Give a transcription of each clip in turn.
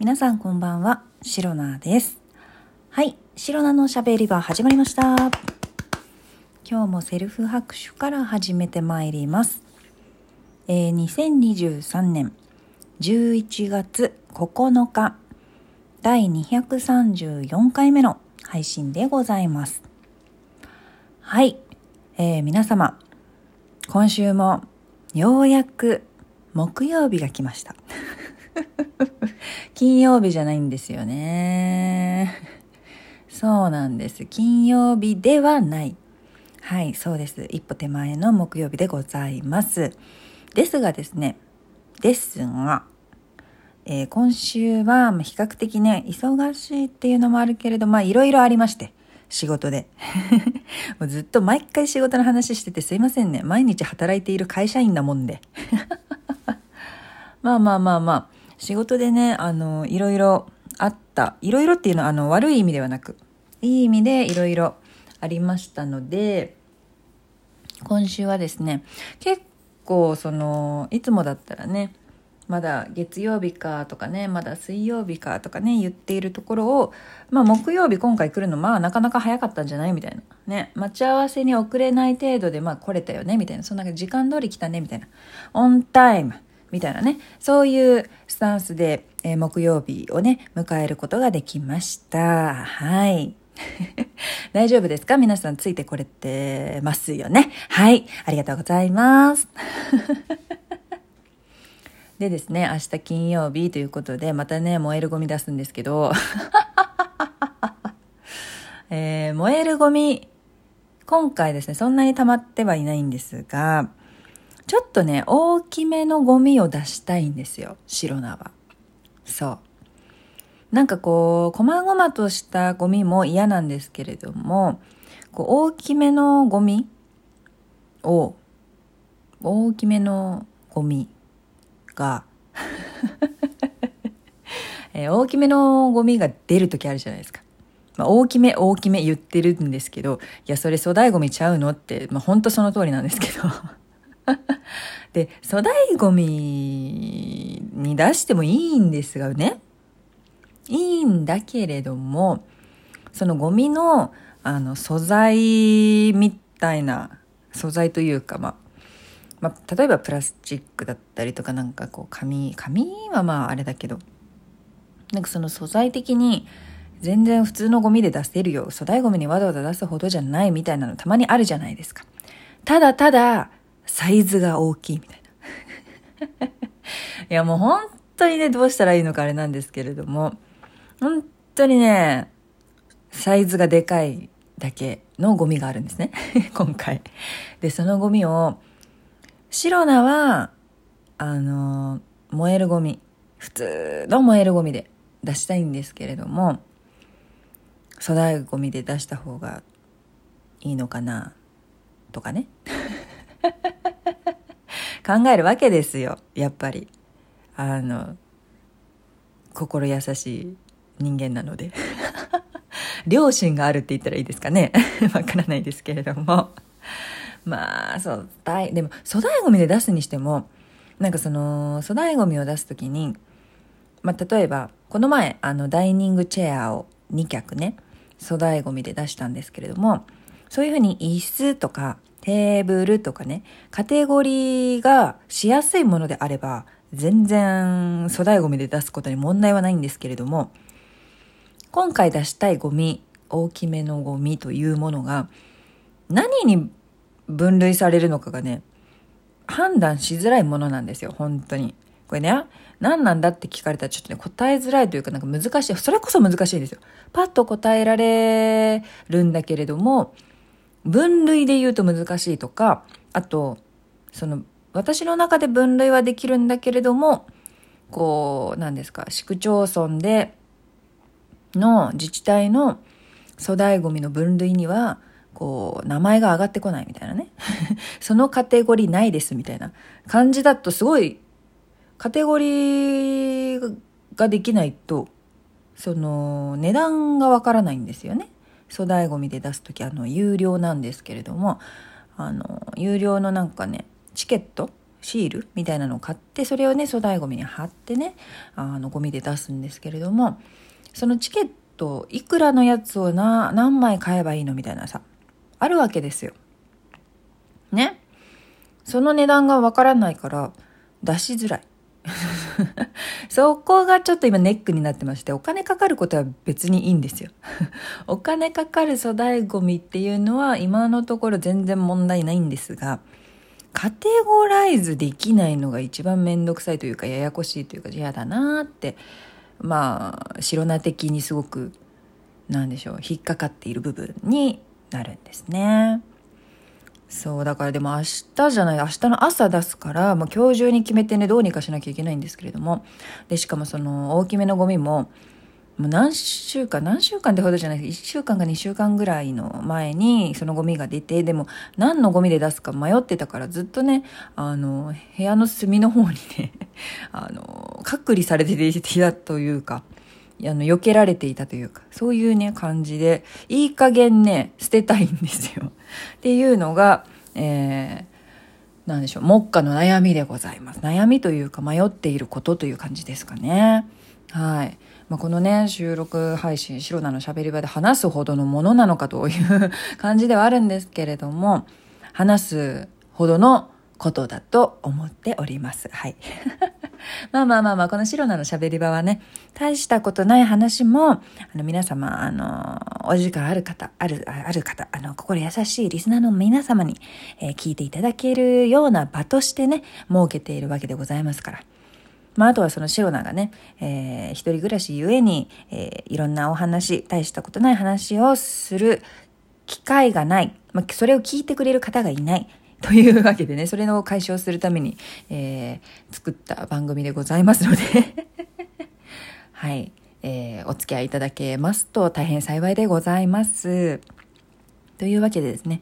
皆さんこんばんは、シロナです。はい、シロナのしゃべり場始まりました。今日もセルフ拍手から始めてまいります。えー、2023年11月9日、第234回目の配信でございます。はい、えー、皆様、今週もようやく木曜日が来ました。金曜日じゃないんですよね。そうなんです。金曜日ではない。はい、そうです。一歩手前の木曜日でございます。ですがですね、ですが、えー今週は比較的ね、忙しいっていうのもあるけれど、まあいろいろありまして、仕事で。もうずっと毎回仕事の話しててすいませんね。毎日働いている会社員なもんで。まあまあまあまあ、仕事でね、あの、いろいろあった。いろいろっていうのは、あの、悪い意味ではなく、いい意味でいろいろありましたので、今週はですね、結構、その、いつもだったらね、まだ月曜日かとかね、まだ水曜日かとかね、言っているところを、まあ木曜日今回来るの、まあなかなか早かったんじゃない？みたいな。ね、待ち合わせに遅れない程度で、まあ来れたよね？みたいな。そんな時間通り来たね？みたいな。オンタイムみたいなね。そういうスタンスで、えー木曜日をね、迎えることができました。はい。大丈夫ですか？皆さんついてこれてますよね？はい。ありがとうございます。でですね、明日金曜日ということで、またね、燃えるゴミ出すんですけど、えー燃えるゴミ、今回ですね、そんなに溜まってはいないんですが、ちょっとね、大きめのゴミを出したいんですよ、白菜は。そう。なんかこう、細々としたゴミも嫌なんですけれども、こう大きめのゴミを、大きめのゴミが、えー大きめのゴミが出るときあるじゃないですか。まあ、大きめ大きめ言ってるんですけど、いや、それ粗大ゴミちゃうのって、まあ、本当その通りなんですけど。で、粗大ゴミに出してもいいんですがね。いいんだけれども、そのゴミの、あの、素材みたいな、素材というか、まあ、まあ、例えばプラスチックだったりとかなんかこう紙紙はまああれだけどなんかその素材的に全然普通のゴミで出せるよ粗大ゴミにわざわざ出すほどじゃないみたいなのたまにあるじゃないですかただただサイズが大きいみたいな。いやもう本当にねどうしたらいいのかあれなんですけれども。本当にねサイズがでかいだけのゴミがあるんですね。今回。でそのゴミを白菜は、あの、燃えるゴミ、普通の燃えるゴミで出したいんですけれども、粗大ゴミで出した方がいいのかな、とかね。考えるわけですよ、やっぱり。あの、心優しい人間なので。良心があるって言ったらいいですかね。わからないですけれども。まあ、そう、大、でも、粗大ゴミで出すにしても、なんかその、粗大ゴミを出すときに、まあ、例えば、この前、あの、ダイニングチェアを2脚ね、粗大ゴミで出したんですけれども、そういうふうに椅子とか、テーブルとかね、カテゴリーがしやすいものであれば、全然粗大ゴミで出すことに問題はないんですけれども、今回出したいゴミ、大きめのゴミというものが、何に分類されるのかがね、判断しづらいものなんですよ、本当に。これね、何なんだって聞かれたらちょっとね、答えづらいというかなんか難しい。それこそ難しいんですよ。パッと答えられるんだけれども、分類で言うと難しいとか、あと、その、私の中で分類はできるんだけれども、こう、何ですか、市区町村で、の自治体の粗大ゴミの分類には、こう、名前が上がってこないみたいなね。そのカテゴリーないですみたいな感じだとすごい、カテゴリーができないと、その、値段がわからないんですよね。粗大ゴミで出すとき、あの、有料なんですけれども、あの、有料のなんかね、チケットシールみたいなのを買ってそれをね粗大ごみに貼ってねあのゴミで出すんですけれどもそのチケットいくらのやつをな何枚買えばいいのみたいなさあるわけですよ。ねその値段がわからないから出しづらい。そこがちょっと今ネックになってまして、お金かかることは別にいいんですよ。お金かかる粗大ゴミっていうのは今のところ全然問題ないんですが、カテゴライズできないのが一番めんどくさいというかややこしいというか嫌だなってまあ白菜的にすごくなんでしょう引っかかっている部分になるんですね。そうだからでも明日じゃない明日の朝出すからもう今日中に決めてねどうにかしなきゃいけないんですけれども。でしかもその大きめのゴミももう何週間、何週間ってほどじゃないです1週間か2週間ぐらいの前にそのゴミが出て、でも何のゴミで出すか迷ってたからずっとね、あの、部屋の隅の方にね、あの、隔離されていたというか、あの、避けられていたというか、そういうね、感じで、いい加減ね、捨てたいんですよ。っていうのが、えー、なんでしょう、目下の悩みでございます。悩みというか迷っていることという感じですかね。はい。まあ、このね、収録配信、白菜の喋り場で話すほどのものなのかという 感じではあるんですけれども、話すほどのことだと思っております。はい。まあまあまあまあ、この白菜の喋り場はね、大したことない話も、あの皆様、あの、お時間ある方、ある、ある方、あの、心優しいリスナーの皆様に、えー、聞いていただけるような場としてね、設けているわけでございますから。まあ、あとはそのシロナがね、えー、一人暮らしゆえに、えー、いろんなお話、大したことない話をする機会がない。まあ、それを聞いてくれる方がいない。というわけでね、それを解消するために、えー、作った番組でございますので はい、えー、お付き合いいただけますと大変幸いでございます。というわけでですね、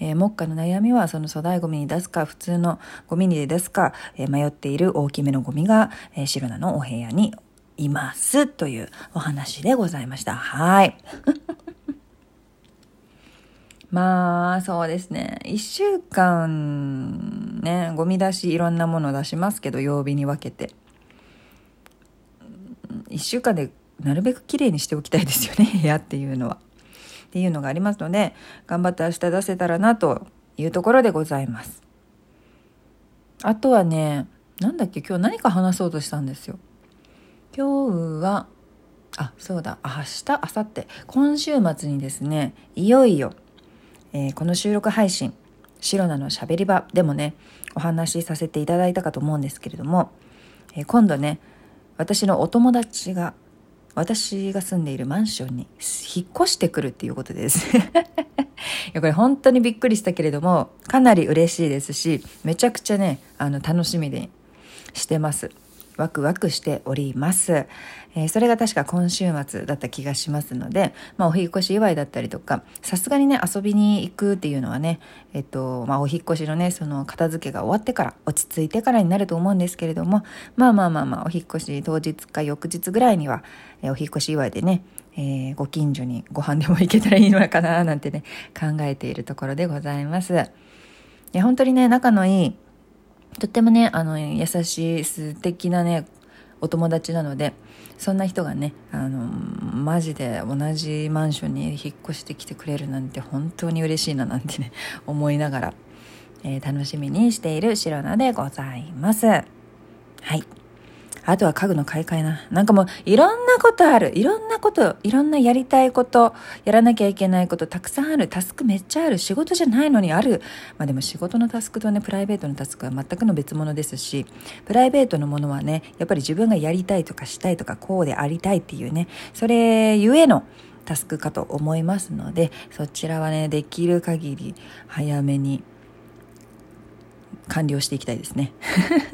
えー、目下の悩みはその粗大ゴミに出すか普通のゴミに出すか、えー、迷っている大きめのゴミが、えー、白菜のお部屋にいますというお話でございました。はい。まあ、そうですね。一週間、ね、ゴミ出しいろんなもの出しますけど、曜日に分けて。一週間でなるべく綺麗にしておきたいですよね、部屋っていうのは。っていうのがありますので頑張って明日出せたらなというところでございます。あとはねなんだっけ今日何か話そうとしたんですよ。今日はあそうだ明日明後日今週末にですねいよいよ、えー、この収録配信「シロナのしゃべり場」でもねお話しさせていただいたかと思うんですけれども、えー、今度ね私のお友達が私が住んでいるマンションに引っ越してくるっていうことです。いやこれ本当にびっくりしたけれどもかなり嬉しいですしめちゃくちゃねあの楽しみにしてます。ワクワクしております。えー、それが確か今週末だった気がしますので、まあ、お引越し祝いだったりとか、さすがにね、遊びに行くっていうのはね、えっと、まあ、お引越しのね、その片付けが終わってから、落ち着いてからになると思うんですけれども、まあまあまあまあ、お引越し当日か翌日ぐらいには、えー、お引越し祝いでね、えー、ご近所にご飯でも行けたらいいのかな、なんてね、考えているところでございます。いや、本当にね、仲のいい、とってもね、あの、優しい、素敵なね、お友達なので、そんな人がね、あの、マジで同じマンションに引っ越してきてくれるなんて本当に嬉しいななんてね、思いながら、えー、楽しみにしている白菜でございます。はい。あとは家具の買い替えな。なんかもういろんなことある。いろんなこと、いろんなやりたいこと、やらなきゃいけないことたくさんある。タスクめっちゃある。仕事じゃないのにある。まあでも仕事のタスクとね、プライベートのタスクは全くの別物ですし、プライベートのものはね、やっぱり自分がやりたいとかしたいとか、こうでありたいっていうね、それゆえのタスクかと思いますので、そちらはね、できる限り早めに完了していきたいですね。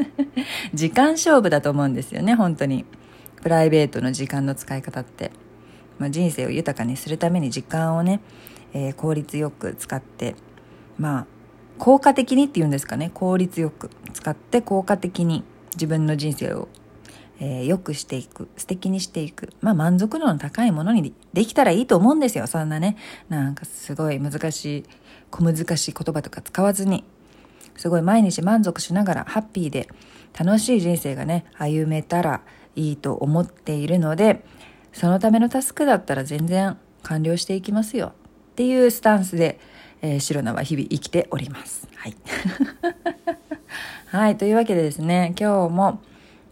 時間勝負だと思うんですよね本当に。プライベートの時間の使い方って、まあ、人生を豊かにするために時間をね、えー、効率よく使って。まあ効果的にっていうんですかね。効率よく。使って効果的に自分の人生をえー、良くしていく、素敵にしていく。まあ満足度の高いものにできたらいいと思うんですよ。そんなね、なんかすごい難しい、小難しい言葉とか使わずに、すごい毎日満足しながらハッピーで楽しい人生がね、歩めたらいいと思っているので、そのためのタスクだったら全然完了していきますよっていうスタンスで、えー、白菜は日々生きております。はい。はい、というわけでですね、今日も、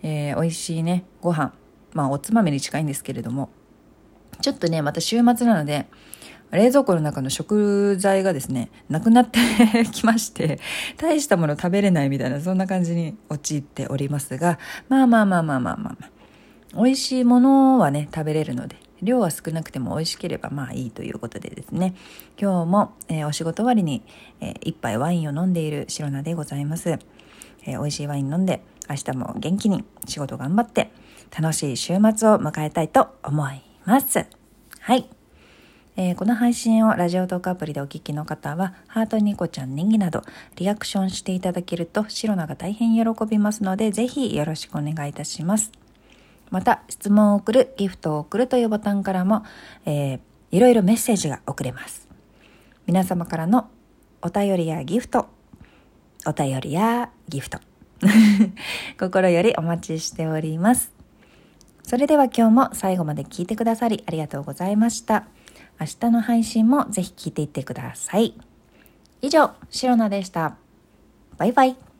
えー、美味しいね、ご飯、まあおつまみに近いんですけれども、ちょっとね、また週末なので、冷蔵庫の中の食材がですね、なくなってきまして、大したもの食べれないみたいな、そんな感じに陥っておりますが、まあまあまあまあまあまあ、まあ、美味しいものはね、食べれるので、量は少なくても美味しければまあいいということでですね、今日も、えー、お仕事終わりに、えー、一杯ワインを飲んでいる白菜でございます。えー、美味しいワイン飲んで、明日も元気に仕事頑張って、楽しい週末を迎えたいと思います。はい。えー、この配信をラジオトークアプリでお聞きの方は、ハートニコちゃんネギなど、リアクションしていただけると、シロナが大変喜びますので、ぜひよろしくお願いいたします。また、質問を送る、ギフトを送るというボタンからも、えー、いろいろメッセージが送れます。皆様からのお便りやギフト、お便りやギフト、心よりお待ちしております。それでは今日も最後まで聞いてくださりありがとうございました。明日の配信もぜひ聞いていってください。以上、シロナでした。バイバイ。